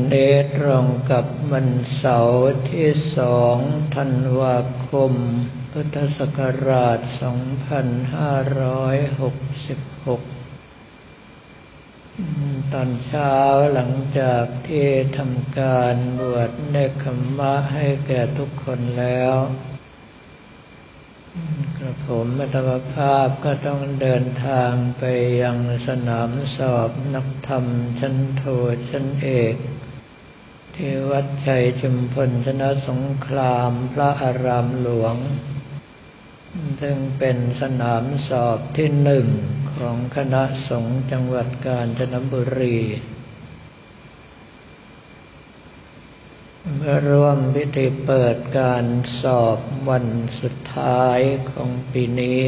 วันนี้ตรงกับวันเสาร์ที่สองธันวาคม พุทธศักราช 2566 ตอนเช้าหลังจากที่ทำการบวชเนคขมะให้แก่ทุกคนแล้วกระผมมัตมภาพก็ต้องเดินทางไปยังสนามสอบนักธรรมชั้นโทชั้นเอก ที่วัดชัยชุมพลชนะสงครามพระอารามหลวง ซึ่งเป็นสนามสอบที่หนึ่งของคณะสงฆ์จังหวัดกาญจนบุรี เมื่อร่วมพิธีเปิดการสอบวันสุดท้ายของปีนี้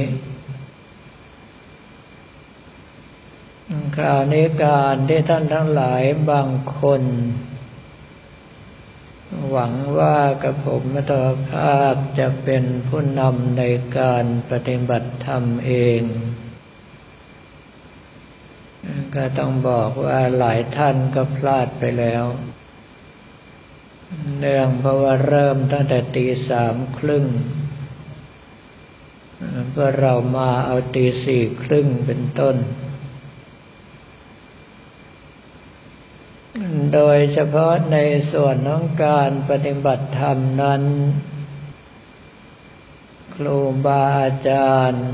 คราวนี้การที่ท่านทั้งหลายบางคน หวังว่ากระผมมตภาพจะเป็นผู้นำในการปฏิบัติธรรมเอง ก็ต้องบอกว่าหลายท่านก็พลาดไปแล้ว เนื่องเพราะว่าเริ่มตั้งแต่ตีสามครึ่งเพื่อเรามาเอาตีสี่ครึ่งเป็นต้น โดยเฉพาะในส่วนของการปฏิบัติธรรมนั้น ครูบาอาจารย์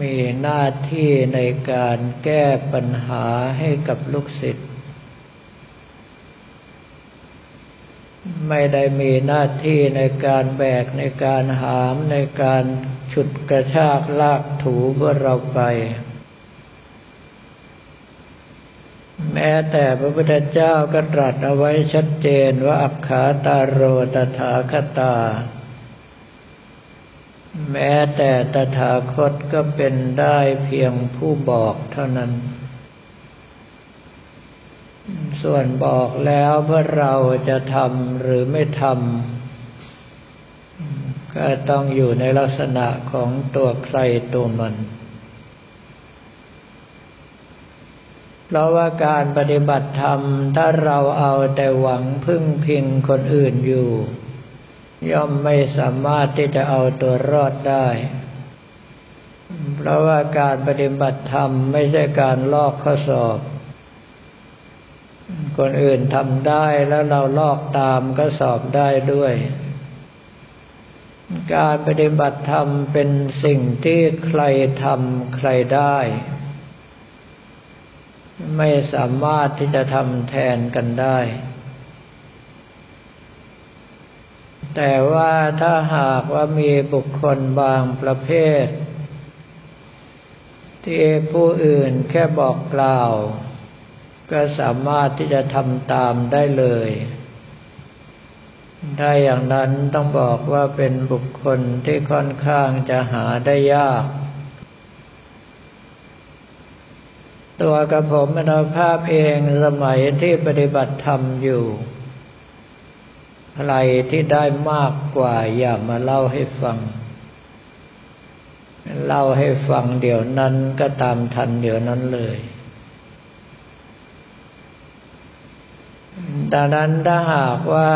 มีหน้าที่ในการแก้ปัญหาให้กับลูกศิษย์ไม่ได้มีหน้าที่ในการแบกในการหามในการฉุดกระชากลากถูเพื่อเราไป แม้แต่พระพุทธเจ้าก็ตรัสเอาไว้ชัดเจนว่าอักขาตาโรตถาคตา แม้แต่ตถาคตก็เป็นได้เพียงผู้บอกเท่านั้น ส่วนบอกแล้วเพื่อเราจะทำหรือไม่ทำก็ต้องอยู่ในลักษณะของตัวใครตัวมัน เพราะว่าการปฏิบัติธรรมถ้าเราเอาแต่หวังพึ่งพิงคนอื่นอยู่ ย่อมไม่สามารถที่จะเอาตัวรอดได้ เพราะว่าการปฏิบัติธรรมไม่ใช่การลอกข้อสอบ คนอื่นทำได้แล้วเราลอกตามก็สอบได้ด้วย การปฏิบัติธรรมเป็นสิ่งที่ใครทำใครได้ ไม่สามารถที่จะทำแทนกันได้ แต่ว่าถ้าหากว่ามีบุคคลบางประเภท ที่ผู้อื่นแค่บอกกล่าว ก็สามารถที่จะทำตามได้เลยได้อย่างนั้นต้องบอกว่าเป็นบุคคลที่ค่อนข้างจะหาได้ยาก ตัวกระผมมโนภาพเองสมัยที่ปฏิบัติธรรมอยู่ใครที่ได้มากกว่าอย่ามาเล่าให้ฟัง เล่าให้ฟังเดี๋ยวนั้นก็ตามทันเดี๋ยวนั้นเลย ดังนั้นถ้าหากว่า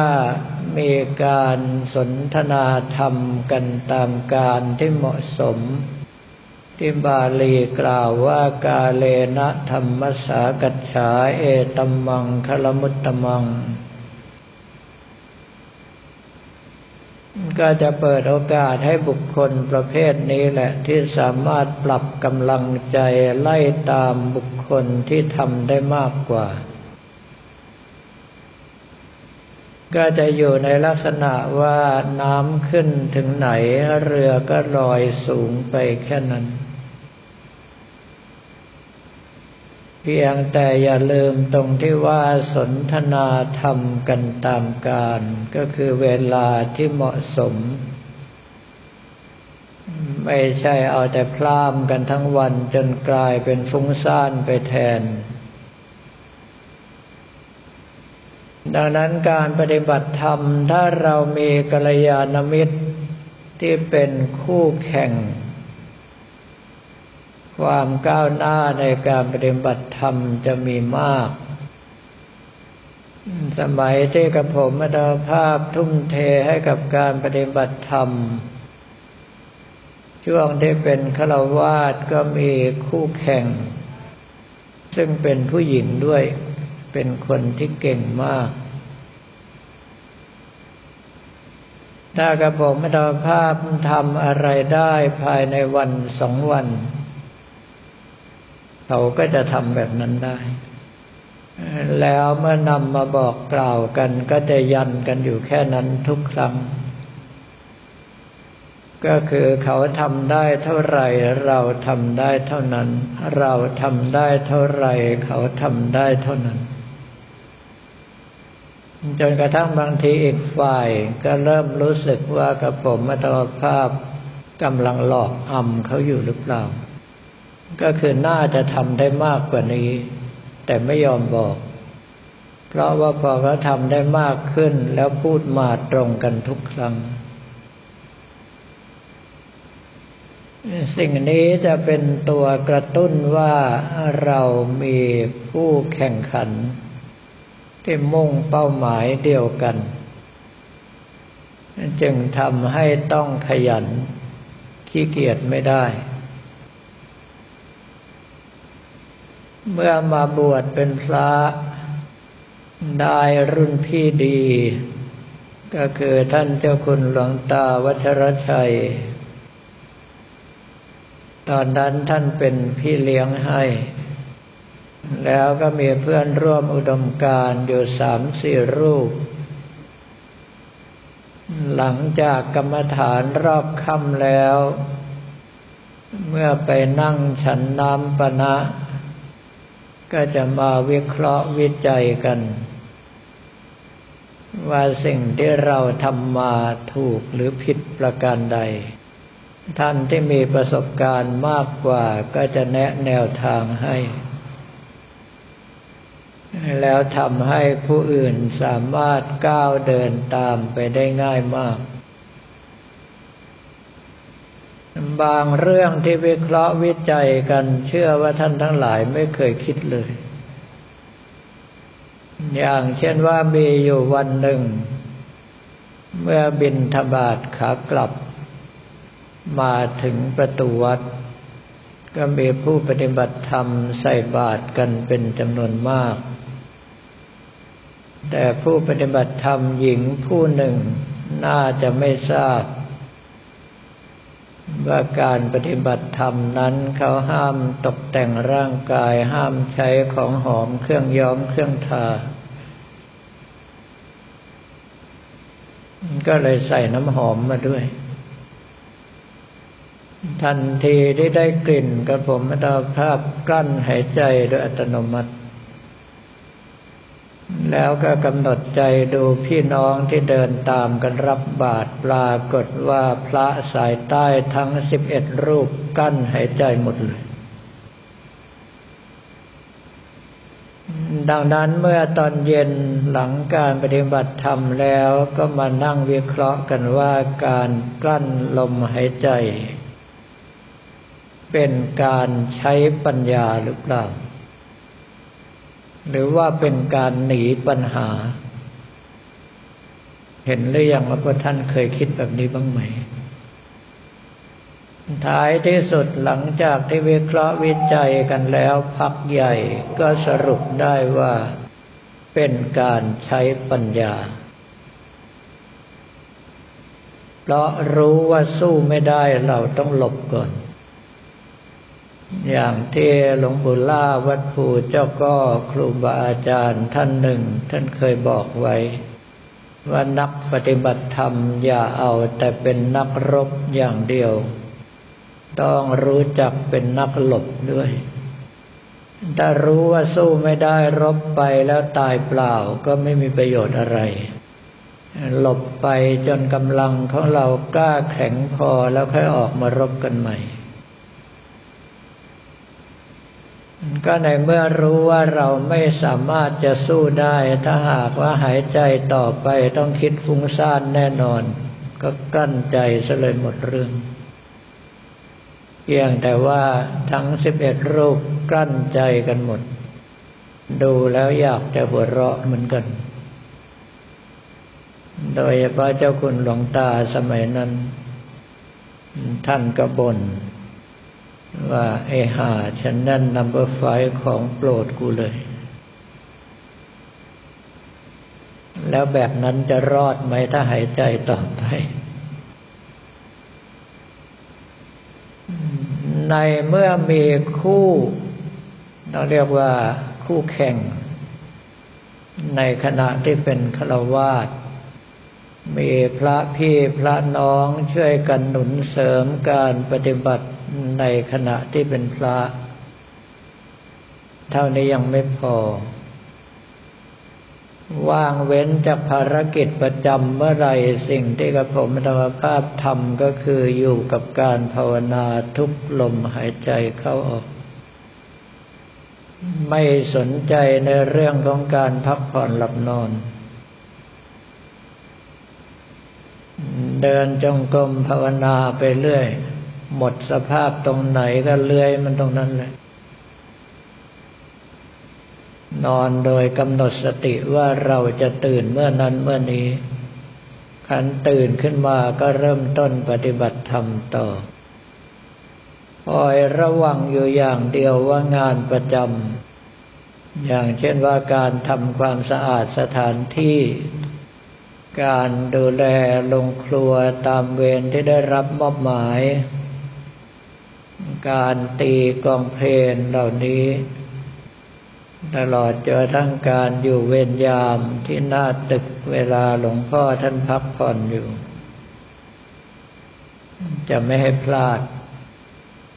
มีการสนทนาธรรมกันตามการที่เหมาะสม ที่บาลีกล่าวว่ากาเลนะธรรมสากัจฉาเอตัมมังคลมุตตมัง ก็จะเปิดโอกาสให้บุคคลประเภทนี้แหละ ที่สามารถปรับกำลังใจไล่ตามบุคคลที่ทำได้มากกว่า ก็จะอยู่ในลักษณะว่าน้ำขึ้นถึงไหนเรือก็ลอยสูงไปแค่นั้น เพียงแต่อย่าลืมตรงที่ว่าสนทนาธรรมกันตามการ ก็คือเวลาที่เหมาะสม ไม่ใช่เอาแต่พร่ำกันทั้งวันจนกลายเป็นฟุ้งซ่านไปแทน ดังนั้นการปฏิบัติธรรมถ้าเรามีกัลยาณมิตรที่เป็นคู่แข่ง ความก้าวหน้าในการปฏิบัติธรรมจะมีมาก สมัยที่กับผมมาดาภาพทุ่มเทให้กับการปฏิบัติธรรม ช่วงที่เป็นฆราวาสก็มีคู่แข่ง ซึ่งเป็นผู้หญิงด้วย เป็นคนที่เก่งมาก ถ้ากับผมมาดาภาพทำอะไรได้ภายในวันสองวัน เขาก็จะทำแบบนั้นได้ แล้วเมื่อนำมาบอกกล่าวกัน ก็จะยันกันอยู่แค่นั้นทุกครั้ง ก็คือเขาทำได้เท่าไรเราทำได้เท่านั้น เราทำได้เท่าไรเขาทำได้เท่านั้นจนกระทั่งบางทีอีกฝ่ายก็เริ่มรู้สึกว่ากับผมมัตภาพกำลังหลอกอำเขาอยู่หรือเปล่า ก็คือน่าจะทำได้มากกว่านี้ แต่ไม่ยอมบอก เพราะว่าพอเขาทำได้มากขึ้นแล้วพูดมาตรงกันทุกครั้งสิ่งนี้จะเป็นตัวกระตุ้นว่าเรามีผู้แข่งขัน ที่มุ่งเป้าหมายเดียวกัน จึงทำให้ต้องขยัน ขี้เกียจไม่ได้ เมื่อมาบวชเป็นพระได้รุ่นพี่ดี ก็คือท่านเจ้าคุณหลวงตาวัชรชัย ตอนนั้นท่านเป็นพี่เลี้ยงให้ แล้วก็มีเพื่อนร่วมอุดมการอยู่สามสี่รูป หลังจากกรรมฐานรอบค่ำแล้ว เมื่อไปนั่งฉันน้ำปณะ ก็จะมาวิเคราะห์วิจัยกัน ว่าสิ่งที่เราทำมาถูกหรือผิดประการใด ท่านที่มีประสบการณ์มากกว่าก็จะแนะแนวทางให้ แล้วทำให้ผู้อื่นสามารถก้าวเดินตามไปได้ง่ายมาก บางเรื่องที่วิเคราะห์วิจัยกัน เชื่อว่าท่านทั้งหลายไม่เคยคิดเลย อย่างเช่นว่ามีอยู่วันหนึ่ง เมื่อบินทบาทขากลับ มาถึงประตูวัด ก็มีผู้ปฏิบัติธรรมใส่บาตรกันเป็นจำนวนมาก แต่ผู้ปฏิบัติธรรมหญิงผู้หนึ่งน่าจะไม่ทราบ ว่าการปฏิบัติธรรมนั้นเขาห้ามตกแต่งร่างกายห้ามใช้ของหอมเครื่องย้อมเครื่องทา ก็เลยใส่น้ำหอมมาด้วย ทันทีที่ได้กลิ่นกระผมมัตภาพกลั้นหายใจโดยอัตโนมัติ แล้วก็กำหนดใจดูพี่น้องที่เดินตามกันรับบาตรปรากฏว่าพระสายใต้ทั้งสิบเอ็ดรูปกั้นหายใจหมดเลย ดังนั้นเมื่อตอนเย็นหลังการปฏิบัติธรรมแล้วก็มานั่งวิเคราะห์กันว่าการกลั้นลมหายใจ เป็นการใช้ปัญญาหรือเปล่า หรือว่าเป็นการหนีปัญหา เห็นหรือยังว่าท่านเคยคิดแบบนี้บ้างไหมท้ายที่สุดหลังจากที่วิเคราะห์วิจัยกันแล้วพักใหญ่ก็สรุปได้ว่าเป็นการใช้ปัญญา เพราะรู้ว่าสู้ไม่ได้เราต้องหลบก่อน อย่างที่หลวงปู่ล่าวัดภูเจ้าก็ครูบาอาจารย์ท่านหนึ่ง ท่านเคยบอกไว้ ว่านักปฏิบัติธรรมอย่าเอาแต่เป็นนักรบอย่างเดียว ต้องรู้จักเป็นนักหลบด้วยถ้ารู้ว่าสู้ไม่ได้รบไปแล้วตายเปล่าก็ไม่มีประโยชน์อะไร หลบไปจนกำลังของเรากล้าแข็งพอแล้วค่อยออกมารบกันใหม่ ก็ในเมื่อรู้ว่าเราไม่สามารถจะสู้ได้ ถ้าหากว่าหายใจต่อไปต้องคิดฟุ้งซ่านแน่นอน ก็กั้นใจซะเลยหมดเรื่องเพียงแต่ว่าทั้งสิบเอ็ดรูปกั้นใจกันหมด ดูแล้วอยากจะหัวเราะเหมือนกัน โดยเฉพาะเจ้าคุณหลวงตาสมัยนั้น ท่านก็บน่น ว่าไอ้หาฉันนั่นนัมเบอร์ไฟของโปรดกูเลย แล้วแบบนั้นจะรอดไหมถ้าหายใจต่อไป ในเมื่อมีคู่เราเรียกว่าคู่แข่ง ในขณะที่เป็นฆราวาสมีพระพี่พระน้องช่วยกันหนุนเสริมการปฏิบัติ ในขณะที่เป็นพระ เท่านี้ยังไม่พอ ว่างเว้นจากภารกิจประจำเมื่อไรสิ่งที่กระผมธรรมภาพทำก็คืออยู่กับการภาวนาทุกลมหายใจเข้าออก ไม่สนใจในเรื่องของการพักผ่อนหลับนอนเดินจงกรมภาวนาไปเรื่อย หมดสภาพตรงไหนก็เลื่อยมันตรงนั้นเลยนอนโดยกำหนดสติว่าเราจะตื่นเมื่อนั้นเมื่อนี้ขันตื่นขึ้นมาก็เริ่มต้นปฏิบัติธรรมต่อคอยระวังอยู่อย่างเดียวว่างานประจำอย่างเช่นว่าการทำความสะอาดสถานที่ การดูแลลงครัวตามเวรที่ได้รับมอบหมาย การตีกองเพลงเหล่านี้ ตลอดเจอทั้งการอยู่เวรยามที่หน้าตึกเวลาหลวงพ่อท่านพักผ่อนอยู่ จะไม่ให้พลาด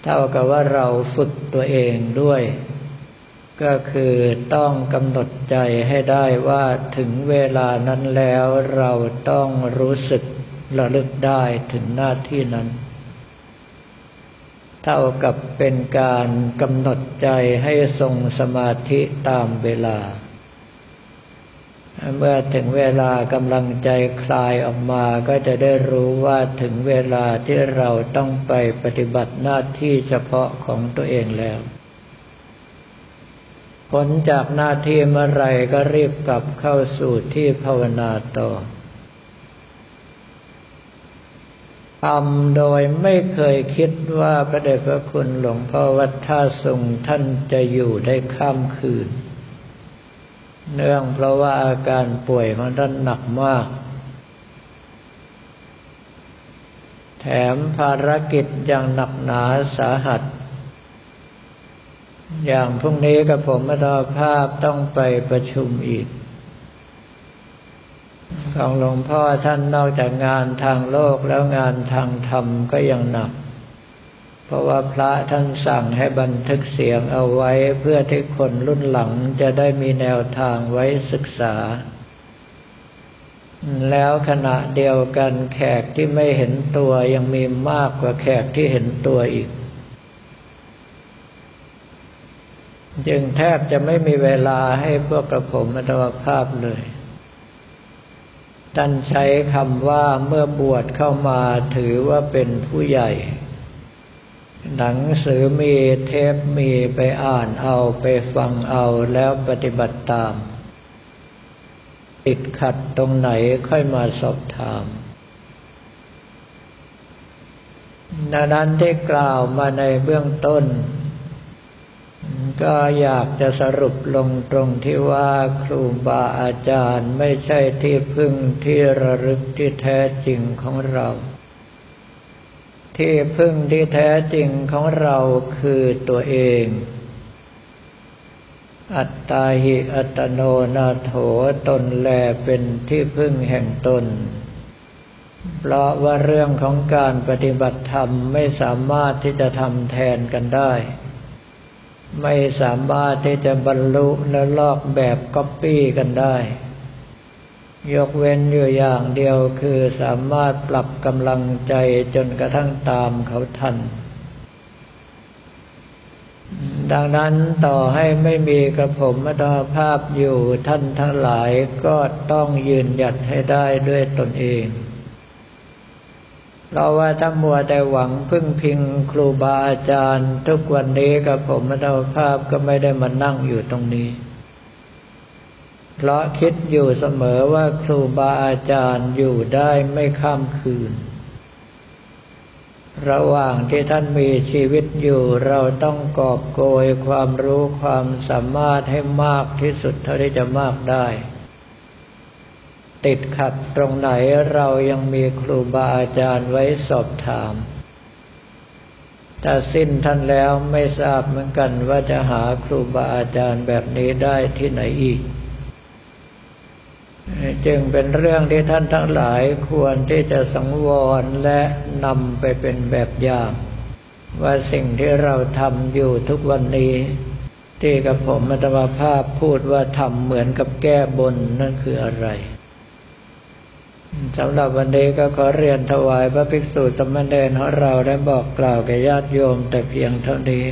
เท่ากับว่าเราฝึกตัวเองด้วย ก็คือต้องกำหนดใจให้ได้ว่าถึงเวลานั้นแล้วเราต้องรู้สึกระลึกได้ถึงหน้าที่นั้น เท่ากับเป็นการกำหนดใจให้ทรงสมาธิตามเวลา เมื่อถึงเวลากำลังใจคลายออกมาก็จะได้รู้ว่าถึงเวลาที่เราต้องไปปฏิบัติหน้าที่เฉพาะของตัวเองแล้วผลจากหน้าที่เมื่อไรก็รีบกลับเข้าสู่ที่ภาวนาต่อ ทำโดยไม่เคยคิดว่าพระเดชพระคุณหลวงพ่อวัดท่าทรงท่านจะอยู่ได้ข้ามคืน เนื่องเพราะว่าอาการป่วยของท่านหนักมาก แถมภารกิจยังหนักหนาสาหัส อย่างพรุ่งนี้กับผมมาดอภาพต้องไปประชุมอีก ของหลวงพ่อท่านนอกจากงานทางโลกแล้วงานทางธรรมก็ยังหนัก เพราะว่าพระท่านสั่งให้บันทึกเสียงเอาไว้เพื่อที่คนรุ่นหลังจะได้มีแนวทางไว้ศึกษา แล้วขณะเดียวกันแขกที่ไม่เห็นตัวยังมีมากกว่าแขกที่เห็นตัวอีกจึงแทบจะไม่มีเวลาให้พวกกระผมอัตวภาพเลย ท่านใช้คำว่าเมื่อบวชเข้ามาถือว่าเป็นผู้ใหญ่ หนังสือมีเทปมีไปอ่านเอาไปฟังเอาแล้วปฏิบัติตาม ติดขัดตรงไหนค่อยมาสอบถามดังนั้นที่กล่าวมาในเบื้องต้น ก็อยากจะสรุปลงตรงที่ว่าครูบาอาจารย์ไม่ใช่ที่พึ่งที่ระลึกที่แท้จริงของเรา ที่พึ่งที่แท้จริงของเราคือตัวเอง อัตตาหิอัตโนนาโถตนแลเป็นที่พึ่งแห่งตน เพราะว่าเรื่องของการปฏิบัติธรรมไม่สามารถที่จะทำแทนกันได้ ไม่สามารถที่จะบรรลุและลอกแบบก๊อปปี้กันได้ ยกเว้นอยู่อย่างเดียวคือสามารถปรับกำลังใจจนกระทั่งตามเขาทัน ดังนั้นต่อให้ไม่มีกระผมมตภาพอยู่ท่านทั้งหลายก็ต้องยืนหยัดให้ได้ด้วยตนเอง เราว่าถ้ามัวแต่หวังพึ่งพิงครูบาอาจารย์ ทุกวันนี้กับผมมัตภาพก็ไม่ได้มานั่งอยู่ตรงนี้ เพราะคิดอยู่เสมอว่าครูบาอาจารย์อยู่ได้ไม่ข้ามคืน ระหว่างที่ท่านมีชีวิตอยู่เราต้องกอบโกยความรู้ความสามารถให้มากที่สุดเท่าที่จะมากได้ ติดขัดตรงไหนเรายังมีครูบาอาจารย์ไว้สอบถามถ้าสิ้นท่านแล้วไม่ทราบเหมือนกันว่าจะหาครูบาอาจารย์แบบนี้ได้ที่ไหนอีก จึงเป็นเรื่องที่ท่านทั้งหลายควรที่จะสังวรและนำไปเป็นแบบอย่าง ว่าสิ่งที่เราทำอยู่ทุกวันนี้ ที่กับผมมัตมภาพพูดว่าทำเหมือนกับแก้บนนั่นคืออะไร สำหรับวันนี้ก็ขอเรียนถวายพระภิกษุสมณเณรของเราได้บอกกล่าวแก่ญาติโยมแต่เพียงเท่านี้